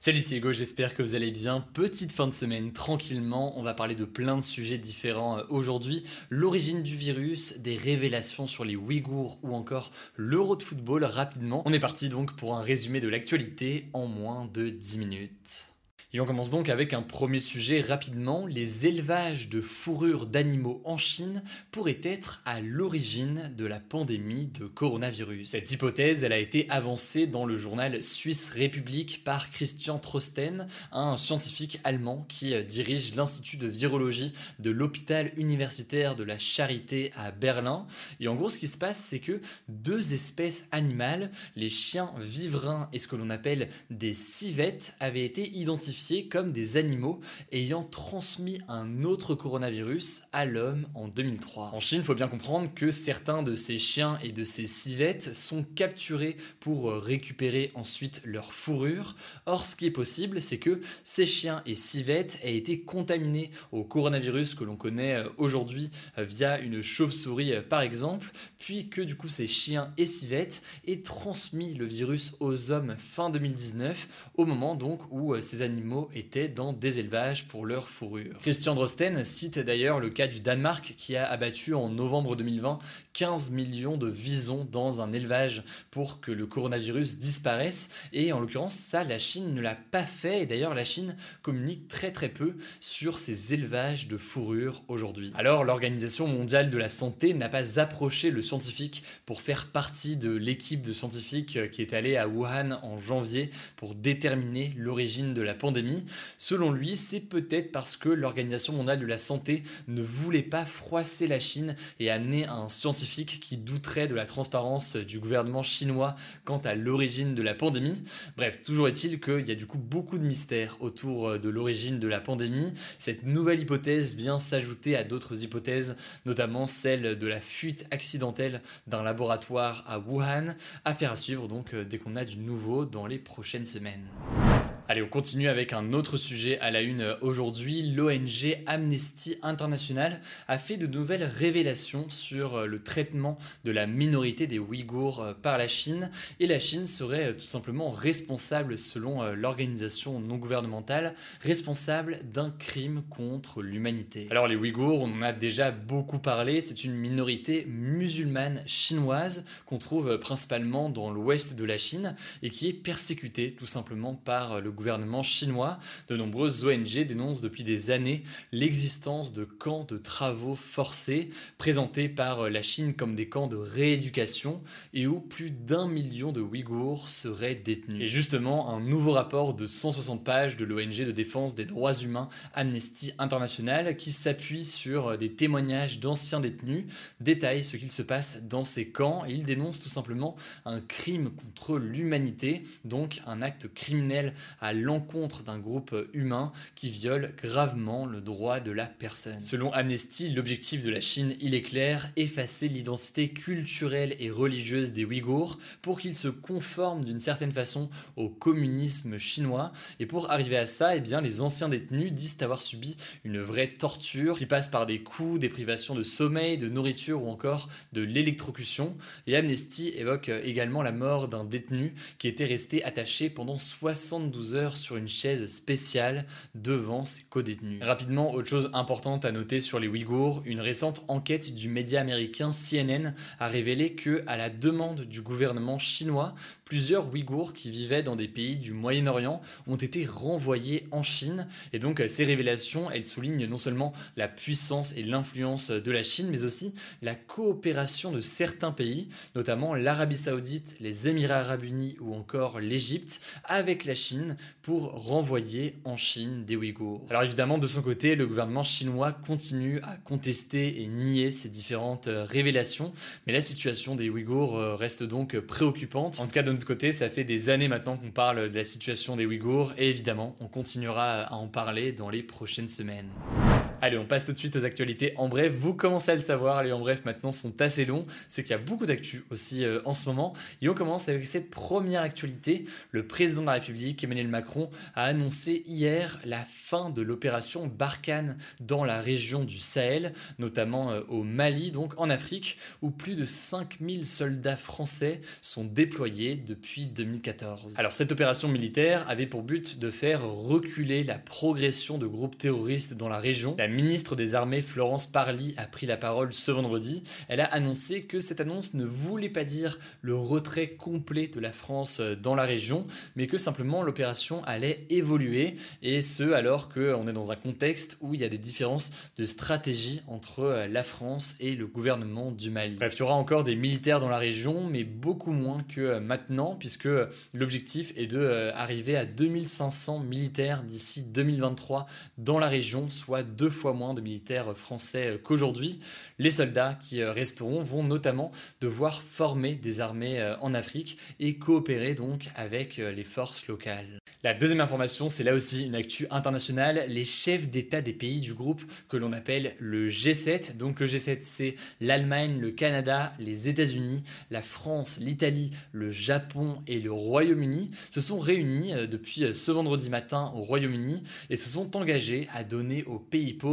Salut c'est Hugo, j'espère que vous allez bien. Petite fin de semaine, tranquillement, on va parler de plein de sujets différents euh, aujourd'hui. L'origine du virus, des révélations sur les Ouïghours ou encore l'euro de football rapidement. On est parti donc pour un résumé de l'actualité en moins de 10 minutes. Et on commence donc avec un premier sujet rapidement. Les élevages de fourrures d'animaux en Chine pourraient être à l'origine de la pandémie de coronavirus. Cette hypothèse, elle a été avancée dans le journal Suisse République par Christian Trosten, un scientifique allemand qui euh, dirige l'Institut de virologie de l'hôpital universitaire de la Charité à Berlin. Et en gros, ce qui se passe, c'est que deux espèces animales, les chiens vivrains et ce que l'on appelle des civettes, avaient été identifiées comme des animaux ayant transmis un autre coronavirus à l'homme en 2003. En Chine, il faut bien comprendre que certains de ces chiens et de ces civettes sont capturés pour récupérer ensuite leur fourrure. Or, ce qui est possible, c'est que ces chiens et civettes aient été contaminés au coronavirus que l'on connaît euh, aujourd'hui euh, via une chauve-souris euh, par exemple, puis que du coup ces chiens et civettes aient transmis le virus aux hommes fin 2019, au moment donc où ces animaux étaient dans des élevages pour leur fourrure. Christian Drosten cite d'ailleurs le cas du Danemark qui a abattu en novembre 2020 15 millions de visons dans un élevage pour que le coronavirus disparaisse et en l'occurrence ça la Chine ne l'a pas fait et d'ailleurs la Chine communique très très peu sur ces élevages de fourrure aujourd'hui. Alors l'Organisation mondiale de la santé n'a pas approché le scientifique pour faire partie de l'équipe de scientifiques qui est allée à Wuhan en janvier pour déterminer l'origine de la pandémie Selon lui, c'est peut-être parce que l'Organisation mondiale de la santé ne voulait pas froisser la Chine et amener un scientifique qui douterait de la transparence du gouvernement chinois quant à l'origine de la pandémie. Bref, toujours est-il qu'il y a du coup beaucoup de mystères autour de l'origine de la pandémie. Cette nouvelle hypothèse vient s'ajouter à d'autres hypothèses, notamment celle de la fuite accidentelle d'un laboratoire à Wuhan. Affaire à suivre donc euh, dès qu'on a du nouveau dans les prochaines semaines. Allez, on continue avec un autre sujet à la une euh, aujourd'hui. L'ONG Amnesty International a fait de nouvelles révélations sur euh, le traitement de la minorité des Ouïghours euh, par la Chine. Et la Chine serait tout simplement responsable, selon l'organisation non gouvernementale, responsable d'un crime contre l'humanité. Alors les Ouïghours, on en a déjà beaucoup parlé, c'est une minorité musulmane chinoise qu'on trouve principalement dans l'ouest de la Chine et qui est persécutée tout simplement par le gouvernement chinois, de nombreuses ONG dénoncent depuis des années l'existence de camps de travaux forcés présentés par la Chine comme des camps de rééducation et où plus d'un million de Ouïghours seraient détenus. Et justement, un nouveau rapport de 160 pages de l'ONG de défense des droits humains Amnesty International qui s'appuie sur des témoignages d'anciens détenus détaille ce qu'il se passe dans ces camps et il dénonce tout simplement un crime contre l'humanité, donc un acte criminel à à l'encontre d'un groupe humain qui viole gravement le droit de la personne. Selon Amnesty, l'objectif de la Chine, il est clair, effacer l'identité culturelle et religieuse des Ouïghours pour qu'ils se conforment d'une certaine façon au communisme chinois. Et pour arriver à ça, eh bien, les anciens détenus disent avoir subi une vraie torture qui passe par des coups, des privations de sommeil, de nourriture ou encore de l'électrocution. Et Amnesty évoque également la mort d'un détenu qui était resté attaché pendant 72 heures sur une chaise spéciale devant ses co-détenus. Rapidement, autre chose importante à noter sur les Ouïghours, une récente enquête du média américain CNN a révélé que, à la demande du gouvernement chinois, plusieurs Ouïghours qui vivaient dans des pays du Moyen-Orient ont été renvoyés en Chine. Et donc ces révélations, elles soulignent non seulement la puissance et l'influence de la Chine, mais aussi la coopération de certains pays, notamment l'Arabie saoudite, les Émirats arabes unis ou encore l'Égypte, avec la Chine pour renvoyer en Chine des Ouïghours. Alors évidemment, de son côté, le gouvernement chinois continue à contester et nier ces différentes euh, révélations, mais la situation des Ouïghours euh, reste donc préoccupante. En tout cas, notre côté, ça fait des années maintenant qu'on parle de la situation des Ouïghours, et évidemment, on continuera à en parler dans les prochaines semaines. Allez, on passe tout de suite aux actualités. En bref, vous commencez à le savoir, les en bref maintenant sont assez longs. C'est qu'il y a beaucoup d'actu aussi euh, en ce moment. Et on commence avec cette première actualité. Le président de la République, Emmanuel Macron, a annoncé hier la fin de l'opération Barkhane dans la région du Sahel, notamment euh, au Mali, donc en Afrique, où plus de 5000 soldats français sont déployés depuis 2014. Alors cette opération militaire avait pour but de faire reculer la progression de groupes terroristes dans la région. Ministre des Armées Florence Parly a pris la parole ce vendredi. Elle a annoncé que cette annonce ne voulait pas dire le retrait complet de la France euh, dans la région, mais que simplement l'opération allait évoluer, et ce alors qu'on est dans un contexte où il y a des différences de stratégie entre euh, la France et le gouvernement du Mali. Bref, il y aura encore des militaires dans la région, mais beaucoup moins que euh, maintenant, puisque l'objectif est de arriver à 2500 militaires d'ici 2023 dans la région, soit deux fois moins de militaires français euh, qu'aujourd'hui. Les soldats qui euh, resteront vont notamment devoir former des armées euh, en Afrique et coopérer donc avec les forces locales. La deuxième information, c'est là aussi une actu internationale. Les chefs d'État des pays du groupe que l'on appelle le G7. Donc le G7, c'est l'Allemagne, le Canada, les États-Unis, la France, l'Italie, le Japon et le Royaume-Uni se sont réunis depuis ce vendredi matin au Royaume-Uni et se sont engagés à donner aux pays pauvres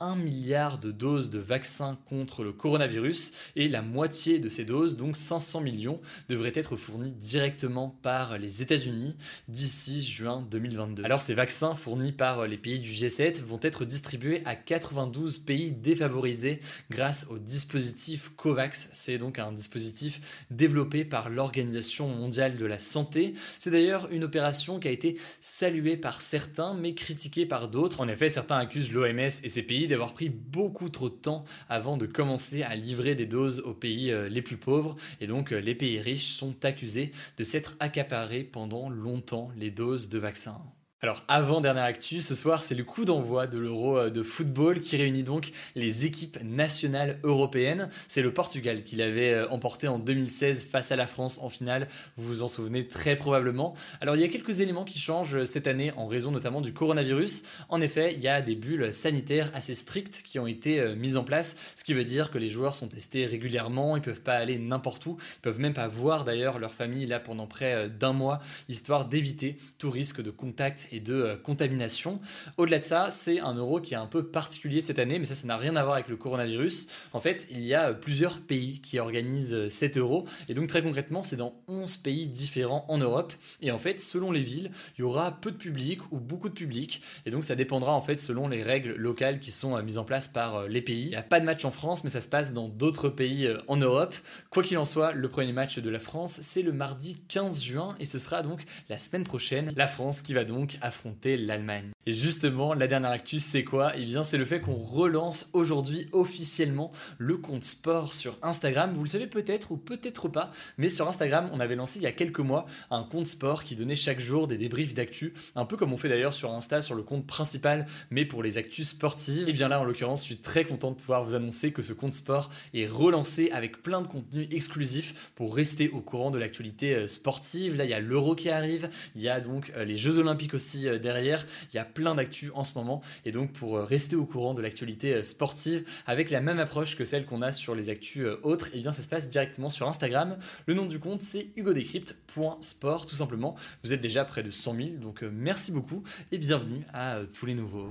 1 milliard de doses de vaccins contre le coronavirus et la moitié de ces doses, donc 500 millions, devraient être fournies directement par les États-Unis d'ici juin 2022. Alors ces vaccins fournis par les pays du G7 vont être distribués à 92 pays défavorisés grâce au dispositif COVAX. C'est donc un dispositif développé par l'Organisation mondiale de la santé. C'est d'ailleurs une opération qui a été saluée par certains mais critiquée par d'autres. En effet, certains accusent l'OMS et ces pays d'avoir pris beaucoup trop de temps avant de commencer à livrer des doses aux pays euh, les plus pauvres. Et donc euh, les pays riches sont accusés de s'être accaparés pendant longtemps les doses de vaccins. Alors avant dernière actu, ce soir c'est le coup d'envoi de l'Euro euh, de football qui réunit donc les équipes nationales européennes. C'est le Portugal qui l'avait euh, emporté en 2016 face à la France en finale, vous vous en souvenez très probablement. Alors il y a quelques éléments qui changent euh, cette année en raison notamment du coronavirus. En effet, il y a des bulles sanitaires assez strictes qui ont été mises en place, ce qui veut dire que les joueurs sont testés régulièrement, ils peuvent pas aller n'importe où, ils peuvent même pas voir d'ailleurs leur famille là pendant près d'un mois, histoire d'éviter tout risque de contact et de euh, contamination. Au-delà de ça, c'est un euro qui est un peu particulier cette année, mais ça, ça n'a rien à voir avec le coronavirus. En fait, il y a euh, plusieurs pays qui organisent euh, cet euro, et donc très concrètement, c'est dans 11 pays différents en Europe. Et en fait, selon les villes, il y aura peu de public ou beaucoup de public, et donc ça dépendra en fait selon les règles locales qui sont mises en place par les pays. Il n'y a pas de match en France, mais ça se passe dans d'autres pays en Europe. Quoi qu'il en soit, le premier match de la France, c'est le mardi 15 juin, et ce sera donc la semaine prochaine. La France qui va donc affronter l'Allemagne. Et justement, la dernière actu, c'est quoi? Eh bien, c'est le fait qu'on relance aujourd'hui officiellement le compte sport sur Instagram. Vous le savez peut-être ou peut-être pas, mais sur Instagram, on avait lancé il y a quelques mois un compte sport qui donnait chaque jour des débriefs d'actu, un peu comme on fait d'ailleurs sur Insta sur le compte principal, mais pour les actus sportives. Et bien là, en l'occurrence, je suis très content de pouvoir vous annoncer que ce compte sport est relancé avec plein de contenus exclusifs pour rester au courant de l'actualité euh, sportive. Là, il y a l'Euro qui arrive, il y a donc euh, les Jeux Olympiques aussi euh, derrière. Il y a plein d'actu en ce moment. Et donc, pour euh, rester au courant de l'actualité euh, sportive avec la même approche que celle qu'on a sur les actus autres, et eh bien, ça se passe directement sur Instagram. Le nom du compte, c'est hugodécrypte.sport, tout simplement. Vous êtes déjà près de 100 000, donc merci beaucoup et bienvenue à tous les nouveaux.